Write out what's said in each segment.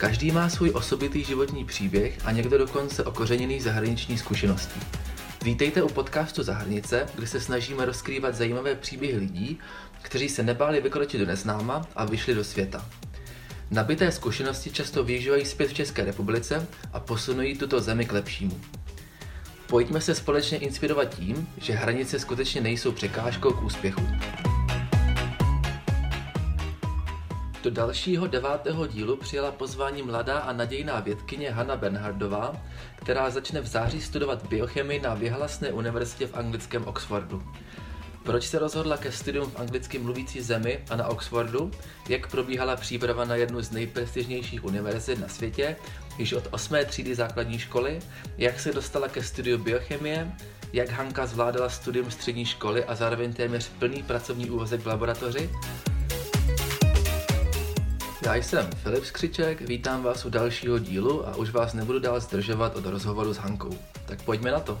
Každý má svůj osobitý životní příběh a někdo dokonce okořeněný zahraniční zkušeností. Vítejte u podcastu Zahranice, kde se snažíme rozkrývat zajímavé příběhy lidí, kteří se nebáli vykročit do neznáma a vyšli do světa. Nabité zkušenosti často využívají zpět v České republice a posunují tuto zemi k lepšímu. Pojďme se společně inspirovat tím, že hranice skutečně nejsou překážkou k úspěchu. Do dalšího devátého dílu přijela pozvání mladá a nadějná vědkyně Hanna Bernhardová, která začne v září studovat biochemii na vyhlasné univerzitě v anglickém Oxfordu. Proč se rozhodla ke studium v anglicky mluvící zemi a na Oxfordu, jak probíhala příprava na jednu z nejprestižnějších univerzit na světě, již od 8. třídy základní školy, jak se dostala ke studiu biochemie, jak Hanka zvládala studium střední školy a zároveň téměř plný pracovní úvazek v laboratoři, já jsem Filip Skřiček, vítám vás u dalšího dílu a už vás nebudu dál zdržovat od rozhovoru s Hankou. Tak pojďme na to.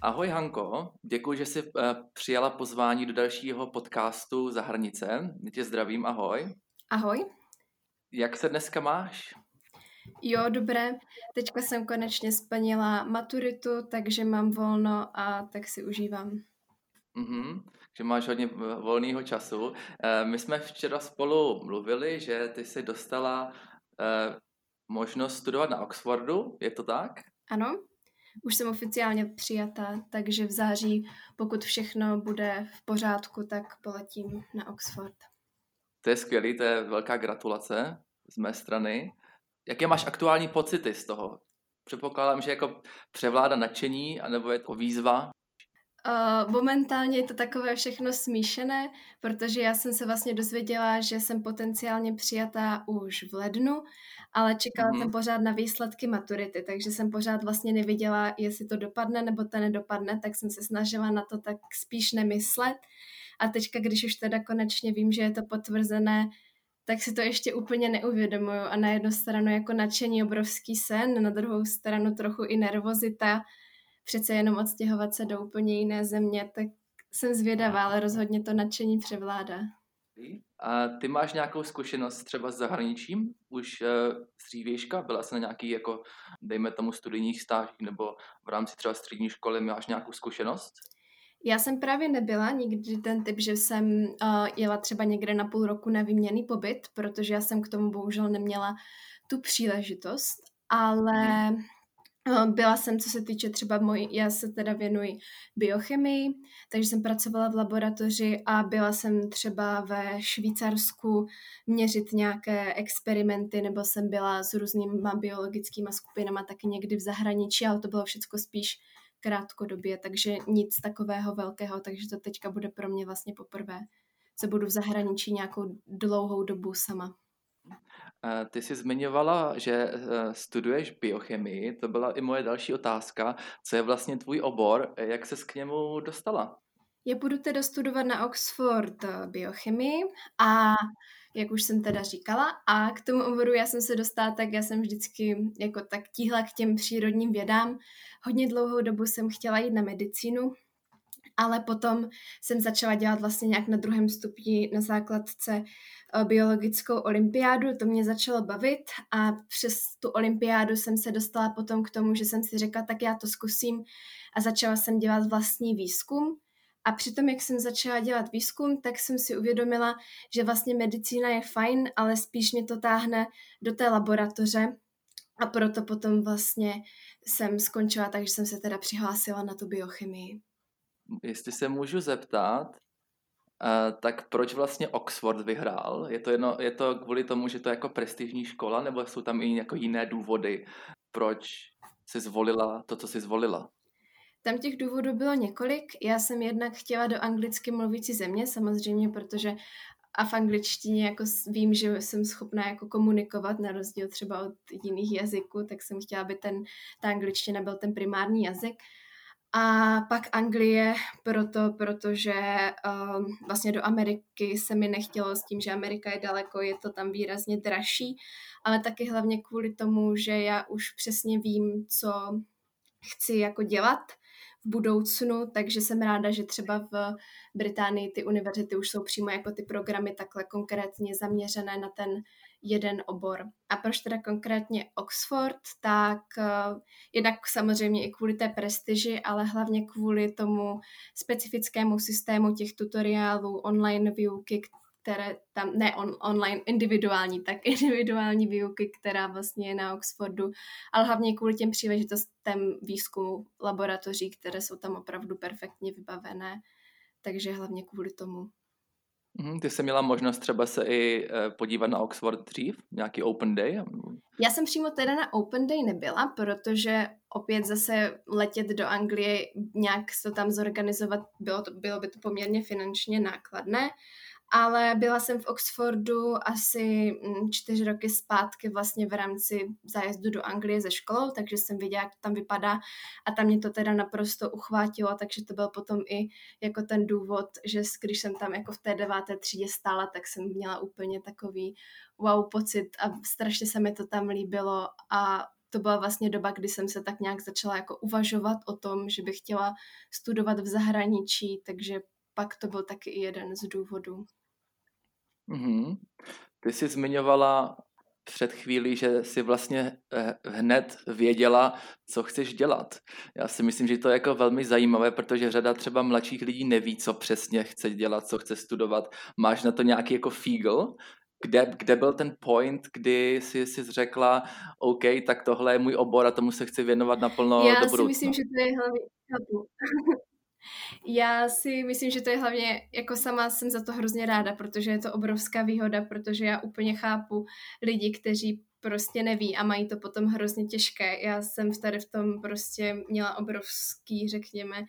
Ahoj Hanko, děkuji, že jsi eh, přijala pozvání do dalšího podcastu Za hranice. Tě zdravím, ahoj. Ahoj. Jak se dneska máš? Jo, dobré. Teďka jsem konečně splnila maturitu, takže mám volno a tak si užívám. Mm-hmm, že máš hodně volného času. E, my jsme včera spolu mluvili, že ty jsi dostala e, možnost studovat na Oxfordu, je to tak? Ano, už jsem oficiálně přijatá, takže v září, pokud všechno bude v pořádku, tak poletím na Oxford. To je skvělý, to je velká gratulace z mé strany. Jaké máš aktuální pocity z toho? Předpokládám, že jako převláda nadšení, anebo je to výzva? Uh, momentálně je to takové všechno smíšené, protože já jsem se vlastně dozvěděla, že jsem potenciálně přijatá už v lednu, ale čekala mm. jsem pořád na výsledky maturity, takže jsem pořád vlastně neviděla, jestli to dopadne nebo to nedopadne, tak jsem se snažila na to tak spíš nemyslet. A teďka, když už teda konečně vím, že je to potvrzené, tak si to ještě úplně neuvědomuju a na jednu stranu jako nadšení obrovský sen, na druhou stranu trochu i nervozita, přece jenom odstěhovat se do úplně jiné země, tak jsem zvědavá, ale rozhodně to nadšení převládá. A ty máš nějakou zkušenost třeba s zahraničím? Už uh, z dřívějška? Byla jsi na nějaký, jako, dejme tomu, studijních stážích nebo v rámci třeba střední školy máš nějakou zkušenost? Já jsem právě nebyla nikdy ten typ, že jsem uh, jela třeba někde na půl roku na výměný pobyt, protože já jsem k tomu bohužel neměla tu příležitost, ale uh, byla jsem, co se týče třeba můj, já se teda věnuji biochemii, takže jsem pracovala v laboratoři a byla jsem třeba ve Švýcarsku měřit nějaké experimenty, nebo jsem byla s různýma biologickými skupinama taky někdy v zahraničí, ale to bylo všechno spíš krátkodobě, takže nic takového velkého, takže to teďka bude pro mě vlastně poprvé, co budu v zahraničí nějakou dlouhou dobu sama. Ty jsi zmiňovala, že eh, studuješ biochemii, to byla i moje další otázka. Co je vlastně tvůj obor, jak ses k němu dostala? Já budu teda studovat na Oxford eh, biochemii a jak už jsem teda říkala. A k tomu oboru já jsem se dostala, tak já jsem vždycky jako tak tíhla k těm přírodním vědám. Hodně dlouhou dobu jsem chtěla jít na medicínu, ale potom jsem začala dělat vlastně nějak na druhém stupni na základce eh, biologickou olympiádu, to mě začalo bavit a přes tu olympiádu jsem se dostala potom k tomu, že jsem si řekla, tak já to zkusím a začala jsem dělat vlastní výzkum a přitom, jak jsem začala dělat výzkum, tak jsem si uvědomila, že vlastně medicína je fajn, ale spíš mě to táhne do té laboratoře. A proto potom vlastně jsem skončila, takže jsem se teda přihlásila na tu biochemii. Jestli se můžu zeptat, uh, tak proč vlastně Oxford vyhrál? Je to, jedno, je to kvůli tomu, že to je jako prestižní škola, nebo jsou tam i jako jiné důvody, proč jsi zvolila to, co jsi zvolila? Tam těch důvodů bylo několik. Já jsem jednak chtěla do anglicky mluvící země, samozřejmě, protože a v angličtině jako vím, že jsem schopná jako komunikovat na rozdíl třeba od jiných jazyků, tak jsem chtěla, aby ten, ta angličtina byl ten primární jazyk. A pak Anglie, proto, protože um, vlastně do Ameriky se mi nechtělo s tím, že Amerika je daleko, je to tam výrazně dražší, ale taky hlavně kvůli tomu, že já už přesně vím, co chci jako dělat v budoucnu, takže jsem ráda, že třeba v Británii ty univerzity už jsou přímo jako ty programy takhle konkrétně zaměřené na ten jeden obor. A proč teda konkrétně Oxford? Tak uh, jednak samozřejmě i kvůli té prestiži, ale hlavně kvůli tomu specifickému systému těch tutoriálů, online výuky, které tam, ne on, online, individuální, tak individuální výuky, která vlastně je na Oxfordu, ale hlavně kvůli těm příležitostem výzkumu laboratoří, které jsou tam opravdu perfektně vybavené, takže hlavně kvůli tomu. Mhm, ty jsi měla možnost třeba se i eh, podívat na Oxford dřív? Nějaký Open Day? Já jsem přímo teda na Open Day nebyla, protože opět zase letět do Anglie, nějak to tam zorganizovat, bylo, to, bylo by to poměrně finančně nákladné ale byla jsem v Oxfordu asi mm, čtyři roky zpátky vlastně v rámci zájezdu do Anglie ze školou, takže jsem viděla, jak to tam vypadá a tam mě to teda naprosto uchvátilo, takže to byl potom i jako ten důvod, že když jsem tam jako v té deváté třídě stála, tak jsem měla úplně takový wow pocit a strašně se mi to tam líbilo a to byla vlastně doba, kdy jsem se tak nějak začala jako uvažovat o tom, že bych chtěla studovat v zahraničí, takže pak to byl taky jeden z důvodů. Mm-hmm. Ty jsi zmiňovala před chvílí, že si vlastně eh, hned věděla, co chceš dělat. Já si myslím, že to je jako velmi zajímavé, protože řada třeba mladších lidí neví, co přesně chce dělat, co chce studovat. Máš na to nějaký jako fígl, kde, kde byl ten point, kdy jsi si řekla, OK, tak tohle je můj obor a tomu se chci věnovat naplno Já do budoucna. si myslím, že to je hlavně Já si myslím, že to je hlavně, jako sama jsem za to hrozně ráda, protože je to obrovská výhoda, protože já úplně chápu lidi, kteří prostě neví a mají to potom hrozně těžké. Já jsem tady v tom prostě měla obrovský, řekněme,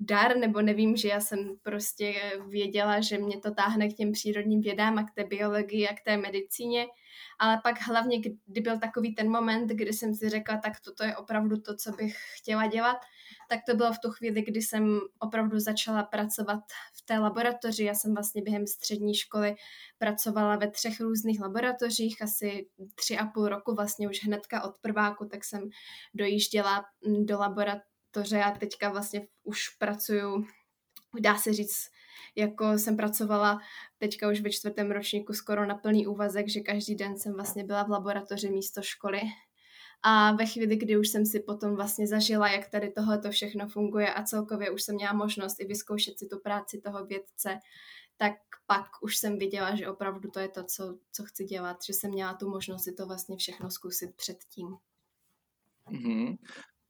dar, nebo nevím, že já jsem prostě věděla, že mě to táhne k těm přírodním vědám a k té biologii a k té medicíně, ale pak hlavně, kdy byl takový ten moment, kdy jsem si řekla, tak toto je opravdu to, co bych chtěla dělat, tak to bylo v tu chvíli, kdy jsem opravdu začala pracovat v té laboratoři. Já jsem vlastně během střední školy pracovala ve třech různých laboratořích, asi tři a půl roku vlastně už hnedka od prváku, tak jsem dojížděla do laboratoře a teďka vlastně už pracuju, dá se říct, jako jsem pracovala teďka už ve čtvrtém ročníku skoro na plný úvazek, že každý den jsem vlastně byla v laboratoři místo školy. A ve chvíli, kdy už jsem si potom vlastně zažila, jak tady tohle to všechno funguje a celkově už jsem měla možnost i vyzkoušet si tu práci toho vědce, tak pak už jsem viděla, že opravdu to je to, co, co chci dělat, že jsem měla tu možnost si to vlastně všechno zkusit předtím. Mm-hmm.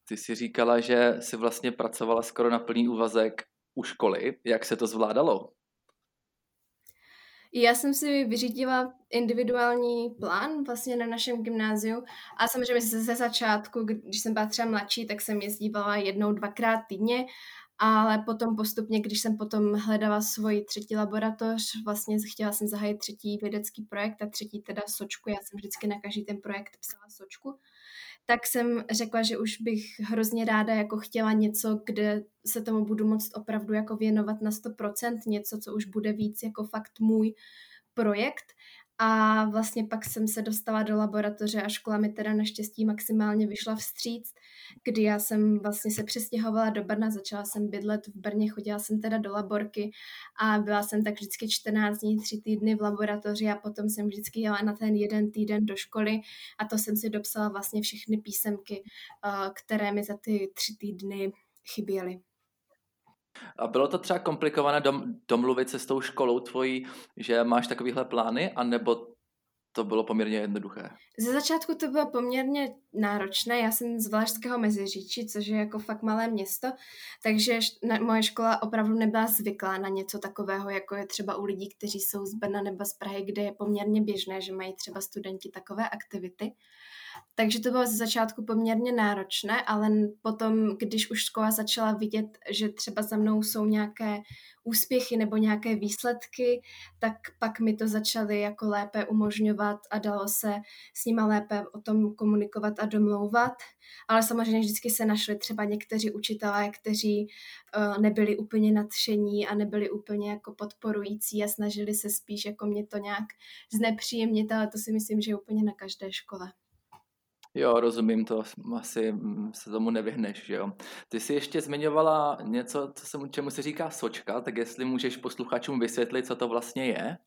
Ty jsi říkala, že jsi vlastně pracovala skoro na plný úvazek u školy. Jak se to zvládalo? Já jsem si vyřídila individuální plán vlastně na našem gymnáziu a samozřejmě ze začátku, když jsem byla třeba mladší, tak jsem jezdívala jednou, dvakrát týdně, ale potom postupně, když jsem potom hledala svoji třetí laboratoř, vlastně chtěla jsem zahájit třetí vědecký projekt a třetí teda sočku, já jsem vždycky na každý ten projekt psala sočku, tak jsem řekla, že už bych hrozně ráda jako chtěla něco, kde se tomu budu moct opravdu jako věnovat na 100%, něco, co už bude víc jako fakt můj projekt a vlastně pak jsem se dostala do laboratoře a škola mi teda naštěstí maximálně vyšla vstříc, kdy já jsem vlastně se přestěhovala do Brna, začala jsem bydlet v Brně, chodila jsem teda do laborky a byla jsem tak vždycky 14 dní, 3 týdny v laboratoři a potom jsem vždycky jela na ten jeden týden do školy a to jsem si dopsala vlastně všechny písemky, eh, které mi za ty tři týdny chyběly. A bylo to třeba komplikované dom, domluvit se s tou školou tvojí, že máš takovýhle plány, anebo to bylo poměrně jednoduché? Ze začátku to bylo poměrně náročné. Já jsem z Valašského Meziříčí, což je jako fakt malé město, takže moje škola opravdu nebyla zvyklá na něco takového, jako je třeba u lidí, kteří jsou z Brna nebo z Prahy, kde je poměrně běžné, že mají třeba studenti takové aktivity. Takže to bylo ze začátku poměrně náročné, ale potom, když už škola začala vidět, že třeba za mnou jsou nějaké úspěchy nebo nějaké výsledky, tak pak mi to začaly jako lépe umožňovat a dalo se s nima lépe o tom komunikovat a domlouvat. Ale samozřejmě vždycky se našli třeba někteří učitelé, kteří uh, nebyli úplně nadšení a nebyli úplně jako podporující a snažili se spíš jako mě to nějak znepříjemnit, ale to si myslím, že je úplně na každé škole. Jo, rozumím to, asi mm, se tomu nevyhneš, že jo. Ty jsi ještě zmiňovala něco, co se, čemu se říká sočka, tak jestli můžeš posluchačům vysvětlit, co to vlastně je?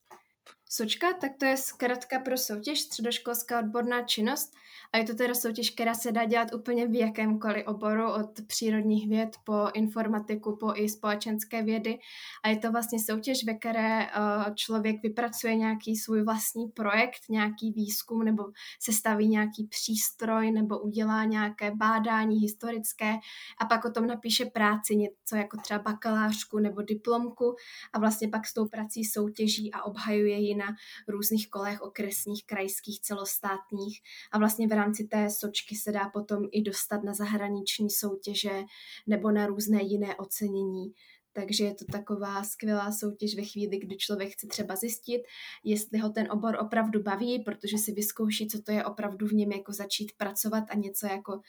Sočka, tak to je zkrátka pro soutěž, středoškolská odborná činnost a je to teda soutěž, která se dá dělat úplně v jakémkoliv oboru, od přírodních věd po informatiku, po i společenské vědy. A je to vlastně soutěž, ve které uh, člověk vypracuje nějaký svůj vlastní projekt, nějaký výzkum nebo sestaví nějaký přístroj nebo udělá nějaké bádání historické a pak o tom napíše práci, něco jako třeba bakalářku nebo diplomku a vlastně pak s tou prací soutěží a obhajuje ji na různých kolech okresních, krajských, celostátních a vlastně v rámci té sočky se dá potom i dostat na zahraniční soutěže nebo na různé jiné ocenění. Takže je to taková skvělá soutěž ve chvíli, kdy člověk chce třeba zjistit, jestli ho ten obor opravdu baví, protože si vyzkouší, co to je opravdu v něm jako začít pracovat a něco jako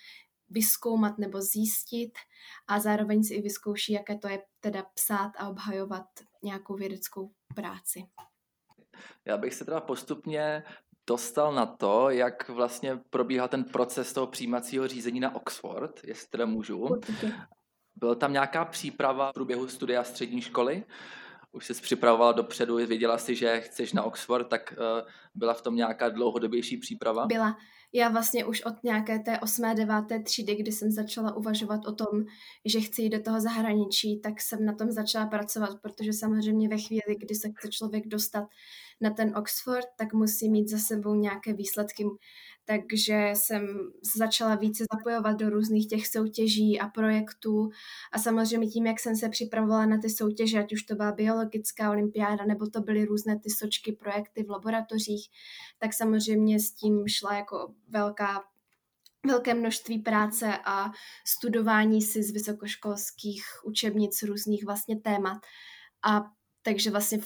vyskoumat nebo zjistit a zároveň si i vyzkouší, jaké to je teda psát a obhajovat nějakou vědeckou práci. Já bych se teda postupně dostal na to, jak vlastně probíhá ten proces toho přijímacího řízení na Oxford, jestli teda můžu. Byla tam nějaká příprava v průběhu studia střední školy? Už jsi připravovala dopředu, věděla jsi, že chceš na Oxford, tak uh, byla v tom nějaká dlouhodobější příprava? Byla. Já vlastně už od nějaké té osmé, deváté třídy, kdy jsem začala uvažovat o tom, že chci jít do toho zahraničí, tak jsem na tom začala pracovat, protože samozřejmě ve chvíli, kdy se chce člověk dostat na ten Oxford, tak musí mít za sebou nějaké výsledky. Takže jsem začala více zapojovat do různých těch soutěží a projektů a samozřejmě tím, jak jsem se připravovala na ty soutěže, ať už to byla biologická olympiáda nebo to byly různé ty sočky, projekty v laboratořích, tak samozřejmě s tím šla jako velká velké množství práce a studování si z vysokoškolských učebnic různých vlastně témat. A takže vlastně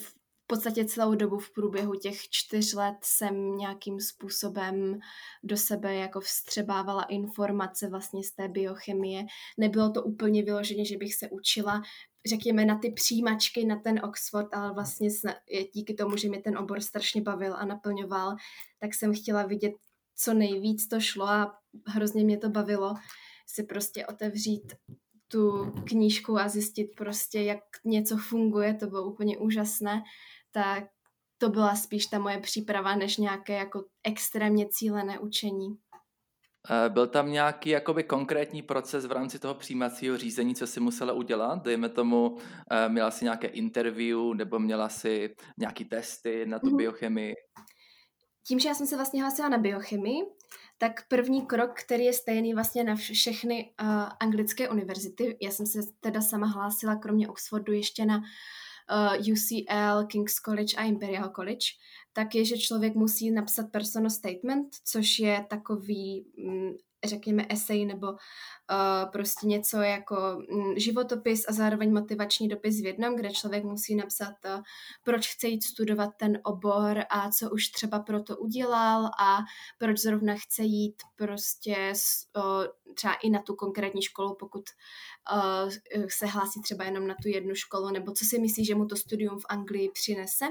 podstatě celou dobu v průběhu těch čtyř let jsem nějakým způsobem do sebe jako vstřebávala informace vlastně z té biochemie. Nebylo to úplně vyloženě, že bych se učila řekněme, na ty přijímačky na ten Oxford, ale vlastně díky tomu, že mě ten obor strašně bavil a naplňoval, tak jsem chtěla vidět, co nejvíc to šlo a hrozně mě to bavilo si prostě otevřít tu knížku a zjistit prostě, jak něco funguje, to bylo úplně úžasné tak to byla spíš ta moje příprava, než nějaké jako extrémně cílené učení. Eh, byl tam nějaký jakoby konkrétní proces v rámci toho přijímacího řízení, co si musela udělat? Dejme tomu, eh, měla si nějaké interview nebo měla si nějaký testy na tu mm-hmm. biochemii? Tím, že já jsem se vlastně hlásila na biochemii, tak první krok, který je stejný vlastně na všechny uh, anglické univerzity, já jsem se teda sama hlásila kromě Oxfordu ještě na UCL, King's College a Imperial College, tak je, že člověk musí napsat personal statement, což je takový, mm, řekněme, esej nebo uh, prostě něco jako um, životopis a zároveň motivační dopis v jednom, kde člověk musí napsat, uh, proč chce jít studovat ten obor a co už třeba pro to udělal a proč zrovna chce jít prostě uh, třeba i na tu konkrétní školu, pokud uh, se hlásí třeba jenom na tu jednu školu, nebo co si myslí, že mu to studium v Anglii přinese.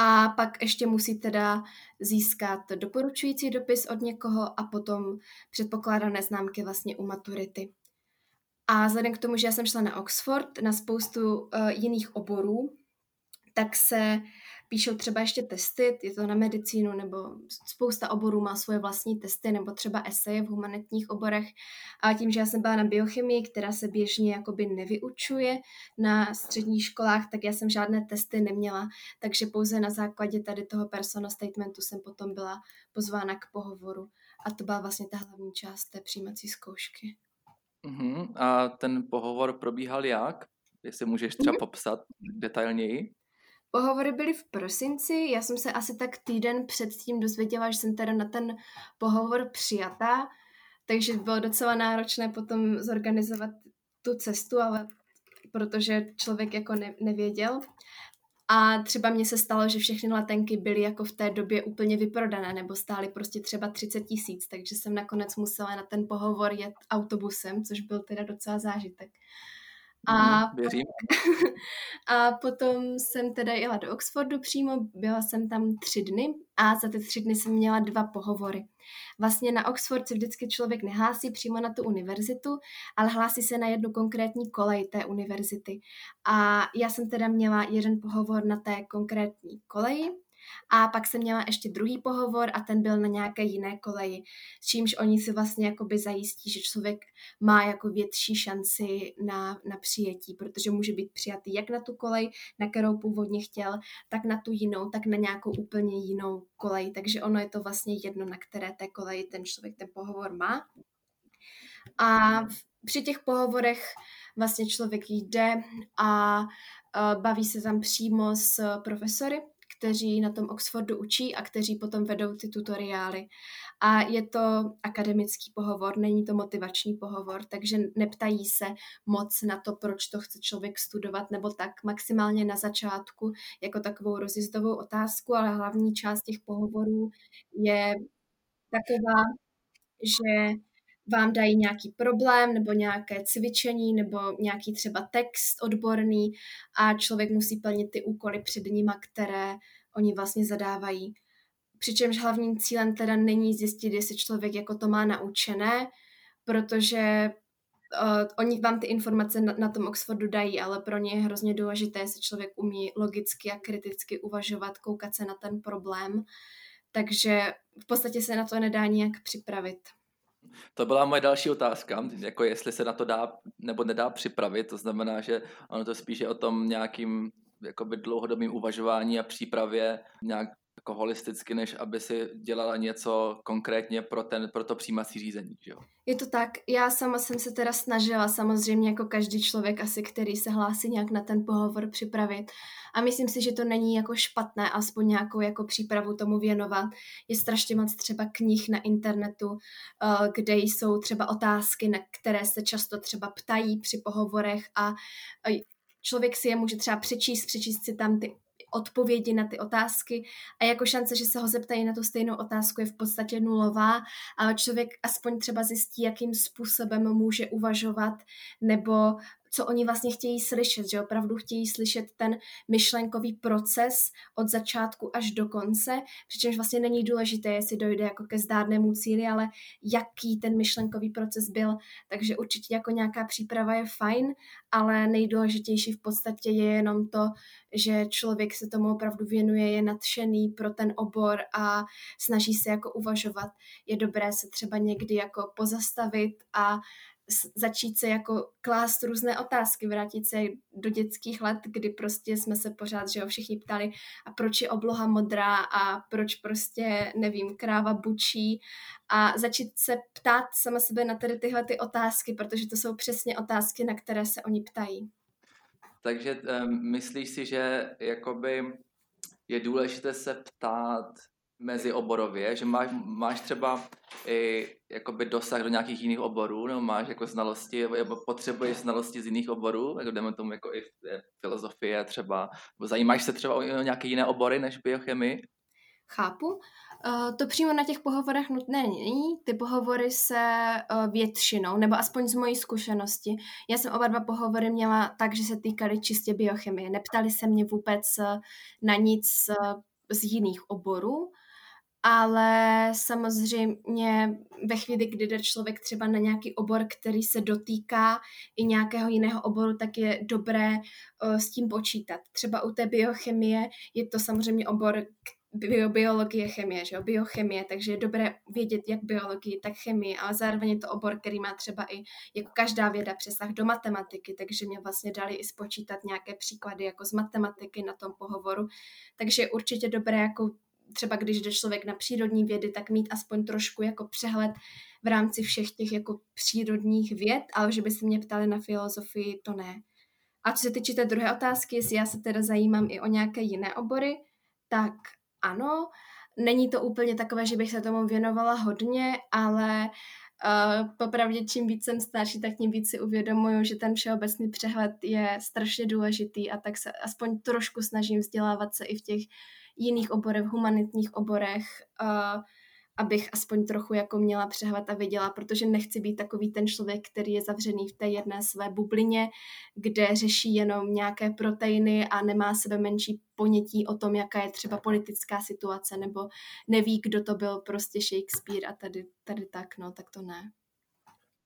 A pak ještě musí teda získat doporučující dopis od někoho a potom předpokládané známky vlastně u maturity. A vzhledem k tomu, že já jsem šla na Oxford na spoustu uh, jiných oborů, tak se píšou třeba ještě testy, je to na medicínu, nebo spousta oborů má svoje vlastní testy, nebo třeba eseje v humanitních oborech. A tím, že já jsem byla na biochemii, která se běžně jakoby nevyučuje na středních školách, tak já jsem žádné testy neměla, takže pouze na základě tady toho personal statementu jsem potom byla pozvána k pohovoru. A to byla vlastně ta hlavní část té přijímací zkoušky. Uh-huh. A ten pohovor probíhal jak? Jestli můžeš třeba popsat detailněji? Pohovory byly v prosinci, já jsem se asi tak týden předtím dozvěděla, že jsem teda na ten pohovor přijatá, takže bylo docela náročné potom zorganizovat tu cestu, ale protože člověk jako ne, nevěděl. A třeba mně se stalo, že všechny letenky byly jako v té době úplně vyprodané, nebo stály prostě třeba 30 tisíc, takže jsem nakonec musela na ten pohovor jet autobusem, což byl teda docela zážitek. A, mm, věřím. a potom jsem teda jela do Oxfordu přímo, byla jsem tam tři dny a za ty tři dny jsem měla dva pohovory. Vlastně na Oxford se vždycky člověk nehlásí přímo na tu univerzitu, ale hlásí se na jednu konkrétní kolej té univerzity. A já jsem teda měla jeden pohovor na té konkrétní koleji, a pak jsem měla ještě druhý pohovor a ten byl na nějaké jiné koleji, s čímž oni si vlastně jakoby zajistí, že člověk má jako větší šanci na, na přijetí, protože může být přijatý jak na tu kolej, na kterou původně chtěl, tak na tu jinou, tak na nějakou úplně jinou kolej. Takže ono je to vlastně jedno, na které té koleji ten člověk ten pohovor má. A při těch pohovorech vlastně člověk jde a baví se tam přímo s profesory, kteří na tom Oxfordu učí a kteří potom vedou ty tutoriály. A je to akademický pohovor, není to motivační pohovor, takže neptají se moc na to, proč to chce člověk studovat, nebo tak maximálně na začátku jako takovou rozjezdovou otázku, ale hlavní část těch pohovorů je taková, že vám dají nějaký problém nebo nějaké cvičení nebo nějaký třeba text odborný a člověk musí plnit ty úkoly před nima, které oni vlastně zadávají. Přičemž hlavním cílem teda není zjistit, jestli člověk jako to má naučené, protože uh, oni vám ty informace na, na tom Oxfordu dají, ale pro ně je hrozně důležité, jestli člověk umí logicky a kriticky uvažovat, koukat se na ten problém. Takže v podstatě se na to nedá nijak připravit. To byla moje další otázka, jako jestli se na to dá nebo nedá připravit, to znamená, že ono to spíš je o tom nějakým jakoby dlouhodobým uvažování a přípravě nějak jako holisticky, než aby si dělala něco konkrétně pro, ten, pro to přijímací řízení. Že jo? Je to tak. Já sama jsem se teda snažila, samozřejmě jako každý člověk asi, který se hlásí nějak na ten pohovor připravit. A myslím si, že to není jako špatné, aspoň nějakou jako přípravu tomu věnovat. Je strašně moc třeba knih na internetu, eh, kde jsou třeba otázky, na které se často třeba ptají při pohovorech a člověk si je může třeba přečíst, přečíst si tam ty odpovědi na ty otázky a jako šance, že se ho zeptají na tu stejnou otázku je v podstatě nulová, ale člověk aspoň třeba zjistí, jakým způsobem může uvažovat nebo co oni vlastně chtějí slyšet, že opravdu chtějí slyšet ten myšlenkový proces od začátku až do konce, přičemž vlastně není důležité, jestli dojde jako ke zdárnému cíli, ale jaký ten myšlenkový proces byl. Takže určitě jako nějaká příprava je fajn, ale nejdůležitější v podstatě je jenom to, že člověk se tomu opravdu věnuje, je nadšený pro ten obor a snaží se jako uvažovat. Je dobré se třeba někdy jako pozastavit a začít se jako klást různé otázky, vrátit se do dětských let, kdy prostě jsme se pořád, že jo, všichni ptali, a proč je obloha modrá a proč prostě, nevím, kráva bučí a začít se ptát sama sebe na tady tyhle ty otázky, protože to jsou přesně otázky, na které se oni ptají. Takže um, myslíš si, že jakoby je důležité se ptát mezioborově, že máš, máš třeba i jakoby dosah do nějakých jiných oborů, nebo máš jako znalosti, nebo potřebuješ znalosti z jiných oborů, jako jdeme tomu jako i filozofie třeba, nebo zajímáš se třeba o nějaké jiné obory než biochemii? Chápu. Uh, to přímo na těch pohovorech nutné není. Ty pohovory se uh, většinou, nebo aspoň z mojí zkušenosti. Já jsem oba dva pohovory měla tak, že se týkaly čistě biochemie. Neptali se mě vůbec na nic z jiných oborů ale samozřejmě ve chvíli, kdy jde člověk třeba na nějaký obor, který se dotýká i nějakého jiného oboru, tak je dobré uh, s tím počítat. Třeba u té biochemie je to samozřejmě obor bio, biologie, chemie, že jo? biochemie, takže je dobré vědět jak biologii, tak chemii, ale zároveň je to obor, který má třeba i jako každá věda přesah do matematiky, takže mě vlastně dali i spočítat nějaké příklady jako z matematiky na tom pohovoru, takže je určitě dobré jako třeba když jde člověk na přírodní vědy, tak mít aspoň trošku jako přehled v rámci všech těch jako přírodních věd, ale že by se mě ptali na filozofii, to ne. A co se týče té druhé otázky, jestli já se teda zajímám i o nějaké jiné obory, tak ano, není to úplně takové, že bych se tomu věnovala hodně, ale Uh, popravdě, čím víc jsem starší, tak tím víc si uvědomuju, že ten všeobecný přehled je strašně důležitý a tak se aspoň trošku snažím vzdělávat se i v těch jiných oborech, v humanitních oborech. Uh, abych aspoň trochu jako měla přehled a věděla, protože nechci být takový ten člověk, který je zavřený v té jedné své bublině, kde řeší jenom nějaké proteiny a nemá sebe menší ponětí o tom, jaká je třeba politická situace, nebo neví, kdo to byl prostě Shakespeare a tady, tady tak, no, tak to ne.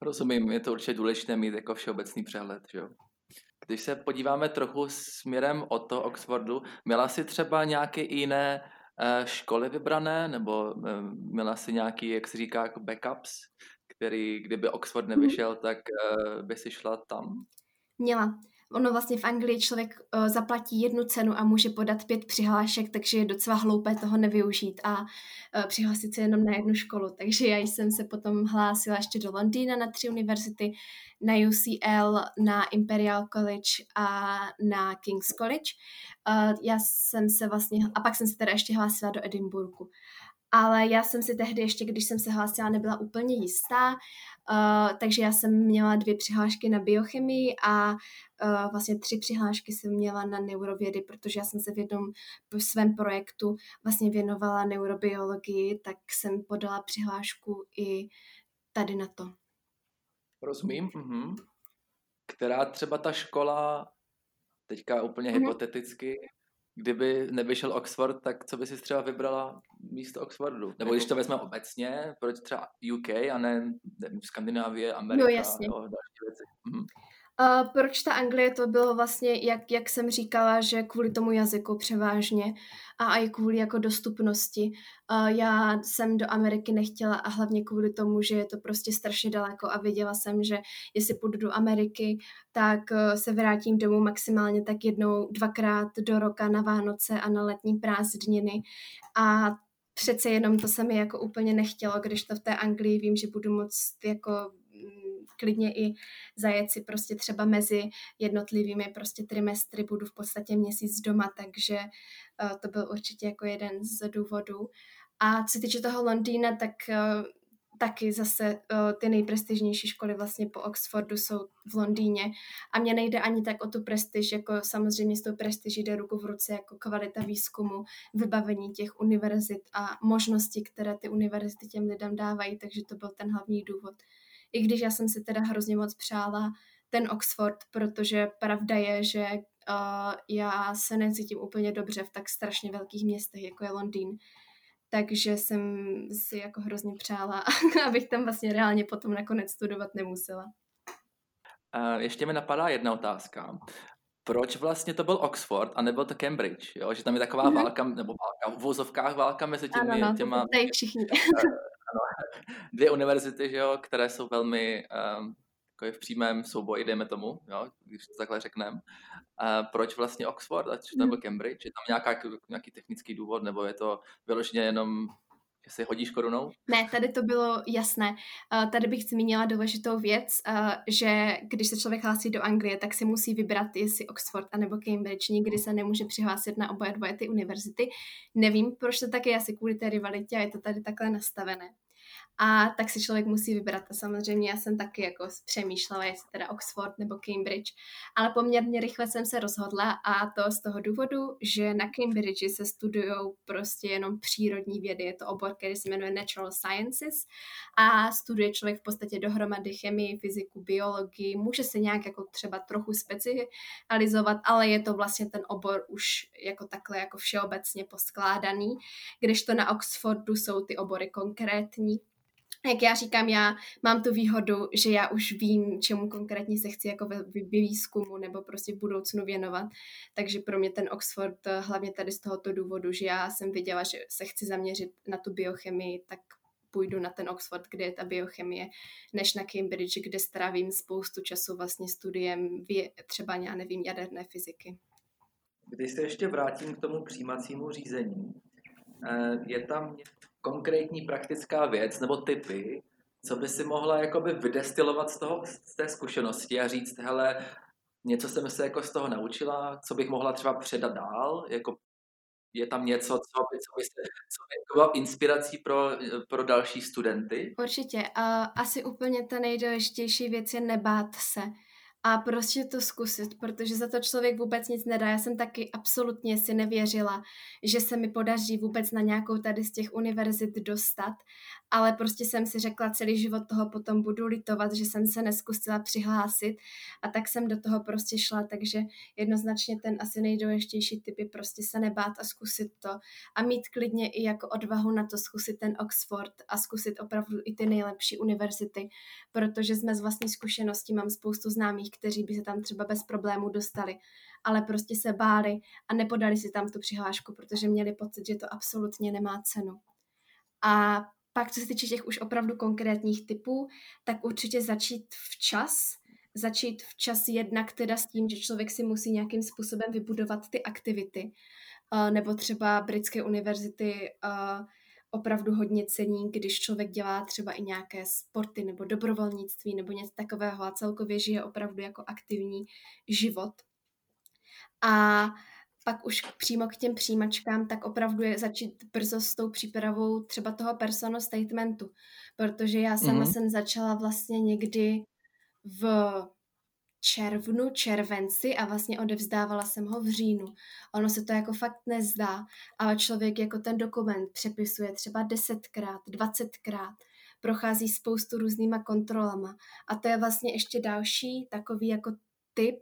Rozumím, je to určitě důležité mít jako všeobecný přehled, že jo? Když se podíváme trochu směrem od toho Oxfordu, měla si třeba nějaké jiné uh, školy vybrané, nebo uh, měla si nějaký, jak se říká, jako backups, který, kdyby Oxford mhm. nevyšel, tak uh, by si šla tam? Měla. Ono vlastně v Anglii člověk uh, zaplatí jednu cenu a může podat pět přihlášek, takže je docela hloupé toho nevyužít a uh, přihlásit se jenom na jednu školu. Takže já jsem se potom hlásila ještě do Londýna na tři univerzity, na UCL, na Imperial College a na King's College. Uh, já jsem se vlastně, a pak jsem se teda ještě hlásila do Edinburghu. Ale já jsem si tehdy ještě, když jsem se hlásila, nebyla úplně jistá, uh, takže já jsem měla dvě přihlášky na biochemii a uh, vlastně tři přihlášky jsem měla na neurovědy, protože já jsem se v jednom v svém projektu vlastně věnovala neurobiologii, tak jsem podala přihlášku i tady na to. Rozumím. Mhm. Která třeba ta škola, teďka úplně mhm. hypoteticky, kdyby nevyšel Oxford, tak co by si třeba vybrala místo Oxfordu? Nebo když to vezmeme obecně, proč třeba UK a ne nevím, Skandinávie, Amerika? Jo, jasně. Jo, další věci. Mhm. Proč ta Anglie to bylo vlastně, jak, jak jsem říkala, že kvůli tomu jazyku převážně a i kvůli jako dostupnosti. Uh, já jsem do Ameriky nechtěla a hlavně kvůli tomu, že je to prostě strašně daleko a věděla jsem, že jestli půjdu do Ameriky, tak uh, se vrátím domů maximálně tak jednou, dvakrát do roka na Vánoce a na letní prázdniny a přece jenom to se mi jako úplně nechtělo, když to v té Anglii vím, že budu moc jako klidně i zajet si prostě třeba mezi jednotlivými prostě trimestry, budu v podstatě měsíc doma, takže uh, to byl určitě jako jeden z důvodů. A co se týče toho Londýna, tak uh, taky zase uh, ty nejprestižnější školy vlastně po Oxfordu jsou v Londýně a mně nejde ani tak o tu prestiž, jako samozřejmě s tou prestiží jde ruku v ruce jako kvalita výzkumu, vybavení těch univerzit a možnosti, které ty univerzity těm lidem dávají, takže to byl ten hlavní důvod i když já jsem si teda hrozně moc přála ten Oxford, protože pravda je, že uh, já se necítím úplně dobře v tak strašně velkých městech, jako je Londýn. Takže jsem si jako hrozně přála, abych tam vlastně reálně potom nakonec studovat nemusela. Uh, ještě mi napadá jedna otázka. Proč vlastně to byl Oxford a nebyl to Cambridge? Jo? Že tam je taková mm-hmm. válka, nebo válka, v vozovkách válka mezi těmi, ano, no, těma... Tady všichni. ano, dvě univerzity, že jo, které jsou velmi um, jako v přímém souboji, dejme tomu, jo, když to takhle řekneme. Uh, proč vlastně Oxford a to byl Cambridge? Je tam nějaká, nějaký technický důvod, nebo je to vyloženě jenom že si hodíš korunou? Ne, tady to bylo jasné. Tady bych zmínila důležitou věc, že když se člověk hlásí do Anglie, tak si musí vybrat, jestli Oxford anebo Cambridge. Nikdy se nemůže přihlásit na oboje dvoje ty univerzity. Nevím, proč to tak je, asi kvůli té rivalitě a je to tady takhle nastavené a tak si člověk musí vybrat. A samozřejmě já jsem taky jako přemýšlela, jestli teda Oxford nebo Cambridge, ale poměrně rychle jsem se rozhodla a to z toho důvodu, že na Cambridge se studují prostě jenom přírodní vědy. Je to obor, který se jmenuje Natural Sciences a studuje člověk v podstatě dohromady chemii, fyziku, biologii. Může se nějak jako třeba trochu specializovat, ale je to vlastně ten obor už jako takhle jako všeobecně poskládaný, když to na Oxfordu jsou ty obory konkrétní, jak já říkám, já mám tu výhodu, že já už vím, čemu konkrétně se chci jako ve výzkumu nebo prostě v budoucnu věnovat. Takže pro mě ten Oxford, hlavně tady z tohoto důvodu, že já jsem viděla, že se chci zaměřit na tu biochemii, tak půjdu na ten Oxford, kde je ta biochemie, než na Cambridge, kde strávím spoustu času vlastně studiem třeba, já nevím, jaderné fyziky. Když se ještě vrátím k tomu přijímacímu řízení, eh, je tam konkrétní praktická věc nebo typy, co by si mohla jakoby vydestilovat z, toho, z té zkušenosti a říct, hele, něco jsem se jako z toho naučila, co bych mohla třeba předat dál, jako je tam něco, co by, co by, se, co by bylo inspirací pro, pro další studenty? Určitě. A asi úplně ta nejdůležitější věc je nebát se. A prostě to zkusit, protože za to člověk vůbec nic nedá. Já jsem taky absolutně si nevěřila, že se mi podaří vůbec na nějakou tady z těch univerzit dostat, ale prostě jsem si řekla, celý život toho potom budu litovat, že jsem se neskusila přihlásit a tak jsem do toho prostě šla, takže jednoznačně ten asi nejdůležitější typ je prostě se nebát a zkusit to a mít klidně i jako odvahu na to zkusit ten Oxford a zkusit opravdu i ty nejlepší univerzity, protože jsme z vlastní zkušenosti, mám spoustu známých, kteří by se tam třeba bez problémů dostali, ale prostě se báli a nepodali si tam tu přihlášku, protože měli pocit, že to absolutně nemá cenu. A pak, co se týče těch už opravdu konkrétních typů, tak určitě začít včas, začít včas jednak teda s tím, že člověk si musí nějakým způsobem vybudovat ty aktivity, nebo třeba britské univerzity opravdu hodně cení, když člověk dělá třeba i nějaké sporty nebo dobrovolnictví nebo něco takového a celkově žije opravdu jako aktivní život. A pak už přímo k těm přijímačkám, tak opravdu je začít brzo s tou přípravou třeba toho personal statementu, protože já sama mm-hmm. jsem začala vlastně někdy v červnu, červenci a vlastně odevzdávala jsem ho v říjnu. Ono se to jako fakt nezdá, ale člověk jako ten dokument přepisuje třeba desetkrát, dvacetkrát, prochází spoustu různýma kontrolama a to je vlastně ještě další takový jako tip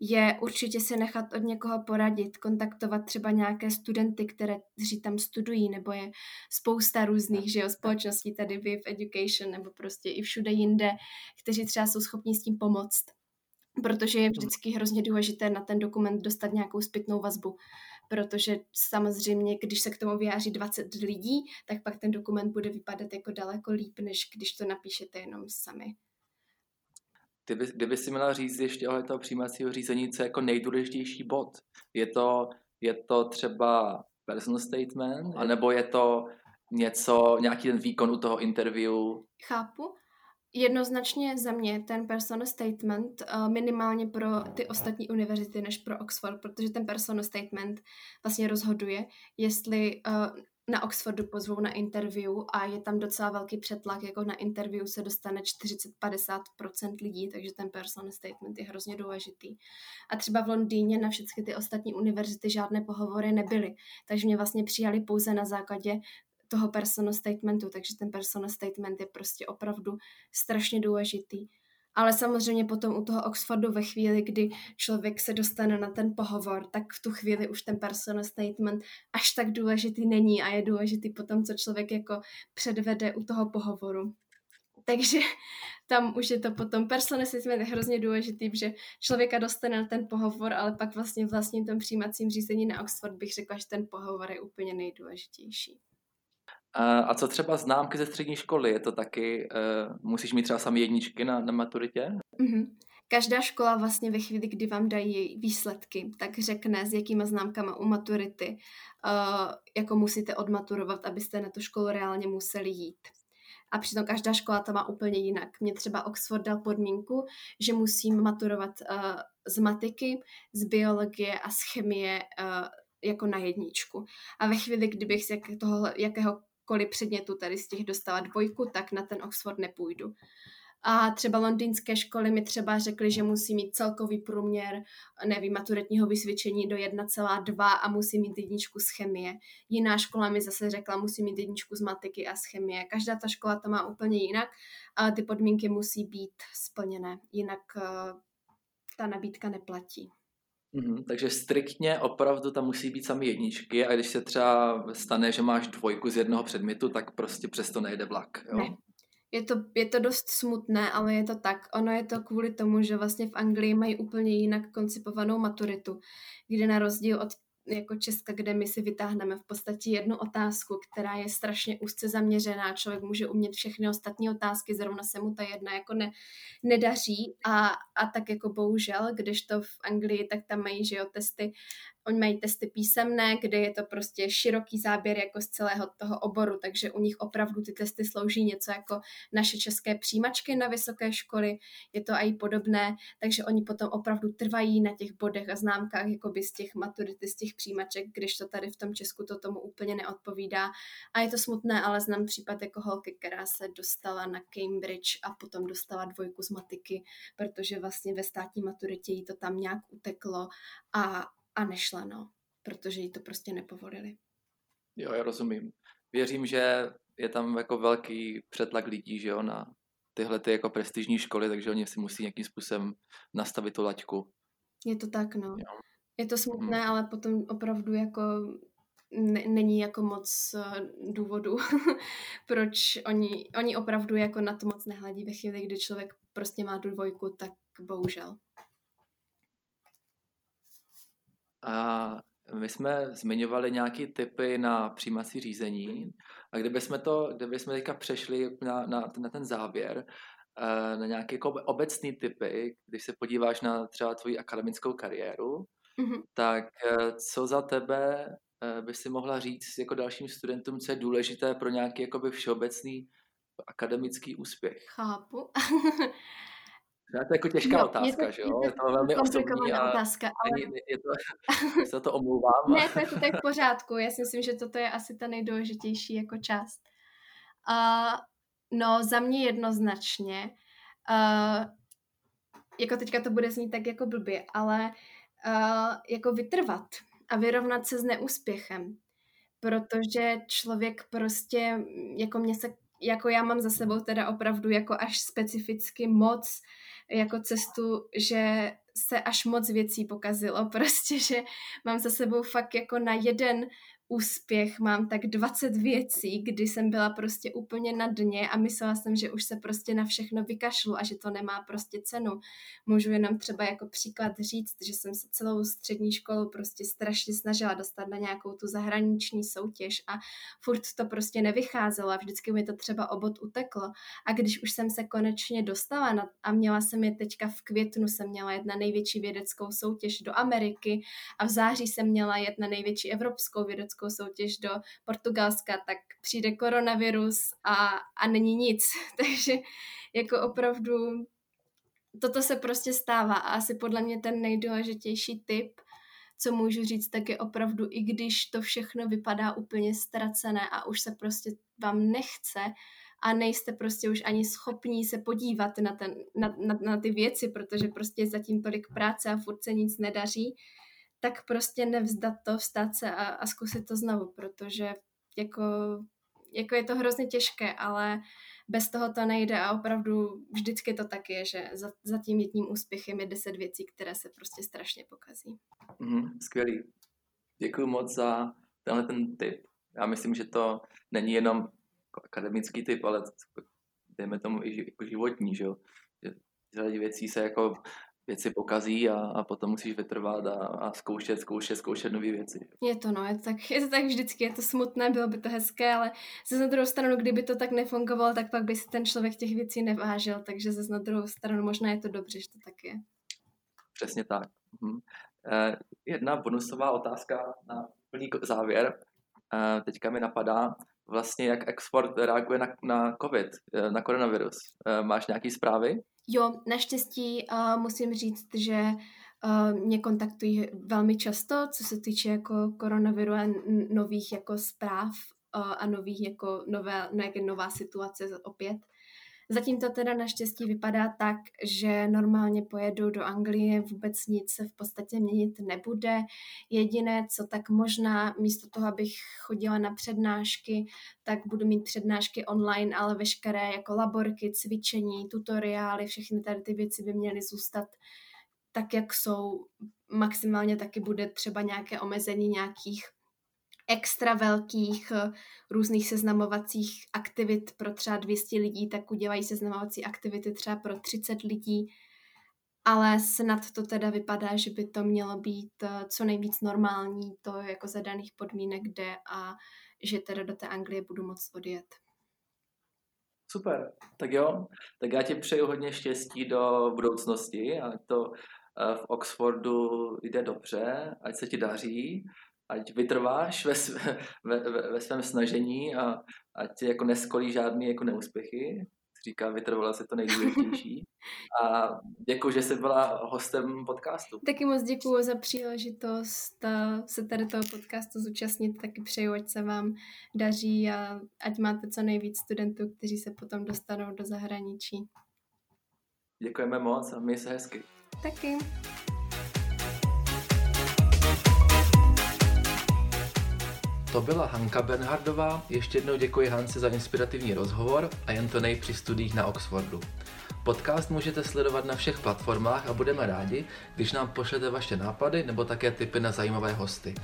je určitě si nechat od někoho poradit, kontaktovat třeba nějaké studenty, které kteří tam studují, nebo je spousta různých že jo, společností tady v Education, nebo prostě i všude jinde, kteří třeba jsou schopni s tím pomoct. Protože je vždycky hrozně důležité na ten dokument dostat nějakou zpětnou vazbu, protože samozřejmě, když se k tomu vyjáří 20 lidí, tak pak ten dokument bude vypadat jako daleko líp, než když to napíšete jenom sami. Kdyby, kdyby si měla říct ještě o toho přijímacího řízení, co je jako nejdůležitější bod? Je to, je to třeba personal statement, anebo je to něco, nějaký ten výkon u toho interview? Chápu. Jednoznačně za mě ten personal statement uh, minimálně pro ty ostatní univerzity než pro Oxford, protože ten personal statement vlastně rozhoduje, jestli uh, na Oxfordu pozvou na interview a je tam docela velký přetlak, jako na interview se dostane 40-50% lidí, takže ten personal statement je hrozně důležitý. A třeba v Londýně na všechny ty ostatní univerzity žádné pohovory nebyly, takže mě vlastně přijali pouze na základě toho personal statementu, takže ten personal statement je prostě opravdu strašně důležitý. Ale samozřejmě potom u toho Oxfordu ve chvíli, kdy člověk se dostane na ten pohovor, tak v tu chvíli už ten personal statement až tak důležitý není a je důležitý potom, co člověk jako předvede u toho pohovoru. Takže tam už je to potom personal statement je hrozně důležitý, že člověka dostane na ten pohovor, ale pak vlastně vlastně tom přijímacím řízení na Oxford bych řekla, že ten pohovor je úplně nejdůležitější. A co třeba známky ze střední školy? Je to taky, uh, musíš mít třeba sami jedničky na, na maturitě? Mm-hmm. Každá škola vlastně ve chvíli, kdy vám dají výsledky, tak řekne, s jakýma známkama u maturity uh, jako musíte odmaturovat, abyste na tu školu reálně museli jít. A přitom každá škola to má úplně jinak. Mě třeba Oxford dal podmínku, že musím maturovat uh, z matiky, z biologie a z chemie jako na jedničku. A ve chvíli, kdybych z jak toho, jakého jakéhokoliv předmětu tady z těch dostala dvojku, tak na ten Oxford nepůjdu. A třeba londýnské školy mi třeba řekly, že musí mít celkový průměr, nevím, maturitního vysvědčení do 1,2 a musí mít jedničku z chemie. Jiná škola mi zase řekla, musí mít jedničku z matiky a z chemie. Každá ta škola to má úplně jinak, ale ty podmínky musí být splněné, jinak uh, ta nabídka neplatí. Mm, takže striktně opravdu tam musí být sami jedničky a když se třeba stane, že máš dvojku z jednoho předmětu, tak prostě přesto nejde vlak. Jo? Ne. Je to, je to dost smutné, ale je to tak. Ono je to kvůli tomu, že vlastně v Anglii mají úplně jinak koncipovanou maturitu, kde na rozdíl od jako Česka, kde my si vytáhneme v podstatě jednu otázku, která je strašně úzce zaměřená. Člověk může umět všechny ostatní otázky, zrovna se mu ta jedna jako ne, nedaří a, a tak jako bohužel, když to v Anglii, tak tam mají, že jo, testy oni mají testy písemné, kde je to prostě široký záběr jako z celého toho oboru, takže u nich opravdu ty testy slouží něco jako naše české přijímačky na vysoké školy, je to i podobné, takže oni potom opravdu trvají na těch bodech a známkách jakoby z těch maturity, z těch přijímaček, když to tady v tom Česku to tomu úplně neodpovídá. A je to smutné, ale znám případ jako holky, která se dostala na Cambridge a potom dostala dvojku z matiky, protože vlastně ve státní maturitě jí to tam nějak uteklo a, a nešla, no, protože jí to prostě nepovolili. Jo, já rozumím. Věřím, že je tam jako velký přetlak lidí, že jo, na tyhle ty jako prestižní školy, takže oni si musí nějakým způsobem nastavit tu laťku. Je to tak, no. Jo. Je to smutné, hmm. ale potom opravdu jako ne, není jako moc uh, důvodu, proč oni, oni opravdu jako na to moc nehledí ve chvíli, kdy člověk prostě má tu dvojku, tak bohužel. A my jsme zmiňovali nějaké typy na přijímací řízení a kdyby jsme to, kdyby jsme teďka přešli na, na, na ten závěr, eh, na nějaké jako obecné typy, když se podíváš na třeba tvoji akademickou kariéru, mm-hmm. tak eh, co za tebe eh, by si mohla říct jako dalším studentům, co je důležité pro nějaký jakoby všeobecný akademický úspěch? Chápu. To je jako těžká no, otázka, je že jo? Je to velmi osobní a otázka, ale... je, je to, se to omlouvám. ne, to je to tak v pořádku. Já si myslím, že toto je asi ta nejdůležitější jako část. Uh, no, za mě jednoznačně. Uh, jako teďka to bude znít tak jako blbě, ale uh, jako vytrvat a vyrovnat se s neúspěchem. Protože člověk prostě, jako mě se jako já mám za sebou teda opravdu jako až specificky moc jako cestu, že se až moc věcí pokazilo, prostě, že mám za sebou fakt jako na jeden úspěch mám tak 20 věcí, kdy jsem byla prostě úplně na dně a myslela jsem, že už se prostě na všechno vykašlu a že to nemá prostě cenu. Můžu jenom třeba jako příklad říct, že jsem se celou střední školu prostě strašně snažila dostat na nějakou tu zahraniční soutěž a furt to prostě nevycházelo a vždycky mi to třeba obod uteklo. A když už jsem se konečně dostala na, a měla jsem je teďka v květnu, jsem měla jet na největší vědeckou soutěž do Ameriky a v září jsem měla jet na největší evropskou vědeckou lyžařskou soutěž do Portugalska, tak přijde koronavirus a, a není nic. Takže jako opravdu toto se prostě stává a asi podle mě ten nejdůležitější tip, co můžu říct, tak je opravdu, i když to všechno vypadá úplně ztracené a už se prostě vám nechce a nejste prostě už ani schopní se podívat na, ten, na, na, na ty věci, protože prostě je zatím tolik práce a furt se nic nedaří, tak prostě nevzdat to, vstát se a, a zkusit to znovu, protože jako, jako je to hrozně těžké, ale bez toho to nejde a opravdu vždycky to tak je, že za, za tím jedním úspěchem je deset věcí, které se prostě strašně pokazí. Mm, skvělý. Děkuji moc za tenhle ten tip. Já myslím, že to není jenom akademický typ, ale dejme tomu i jako životní, že jo. Že věcí se jako věci pokazí a, a potom musíš vytrvat a, a zkoušet, zkoušet, zkoušet nové věci. Je to no, je to, tak, je to tak vždycky, je to smutné, bylo by to hezké, ale zase na druhou stranu, kdyby to tak nefungovalo, tak pak by si ten člověk těch věcí nevážil, takže zase na druhou stranu možná je to dobře, že to tak je. Přesně tak. Mhm. Eh, jedna bonusová otázka na plný závěr. Eh, teďka mi napadá, vlastně jak export reaguje na, na COVID, eh, na koronavirus. Eh, máš nějaké zprávy? Jo, naštěstí uh, musím říct, že uh, mě kontaktují velmi často, co se týče jako koronaviru a nových jako zpráv uh, a nových jako nové, no, jak nová situace opět. Zatím to teda naštěstí vypadá tak, že normálně pojedu do Anglie, vůbec nic se v podstatě měnit nebude. Jediné, co tak možná místo toho, abych chodila na přednášky, tak budu mít přednášky online, ale veškeré jako laborky, cvičení, tutoriály, všechny tady ty věci by měly zůstat tak, jak jsou. Maximálně taky bude třeba nějaké omezení nějakých extra velkých eh, různých seznamovacích aktivit pro třeba 200 lidí, tak udělají seznamovací aktivity třeba pro 30 lidí, ale snad to teda vypadá, že by to mělo být eh, co nejvíc normální, to jako za daných podmínek jde a že teda do té Anglie budu moct odjet. Super, tak jo, tak já ti přeju hodně štěstí do budoucnosti a to eh, v Oxfordu jde dobře, ať se ti daří, ať vytrváš ve, ve, ve, ve svém snažení a ať jako neskolí žádný jako neúspěchy. Říká, vytrvala se to nejdůležitější. A děkuji, že jsi byla hostem podcastu. Taky moc děkuji za příležitost se tady toho podcastu zúčastnit. Taky přeju, ať se vám daří a ať máte co nejvíc studentů, kteří se potom dostanou do zahraničí. Děkujeme moc a my se hezky. Taky. To byla Hanka Bernhardová. Ještě jednou děkuji Hance za inspirativní rozhovor a jen to nej při studiích na Oxfordu. Podcast můžete sledovat na všech platformách a budeme rádi, když nám pošlete vaše nápady nebo také tipy na zajímavé hosty.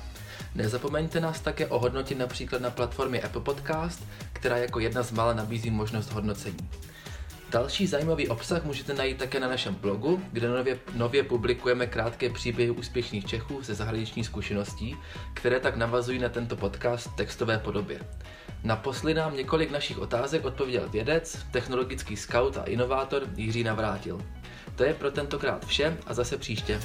Nezapomeňte nás také ohodnotit například na platformě Apple Podcast, která jako jedna z mála nabízí možnost hodnocení. Další zajímavý obsah můžete najít také na našem blogu, kde nově, nově publikujeme krátké příběhy úspěšných Čechů ze zahraniční zkušeností, které tak navazují na tento podcast v textové podobě. Naposledy nám několik našich otázek odpověděl vědec, technologický scout a inovátor Jiří Navrátil. To je pro tentokrát vše a zase příště.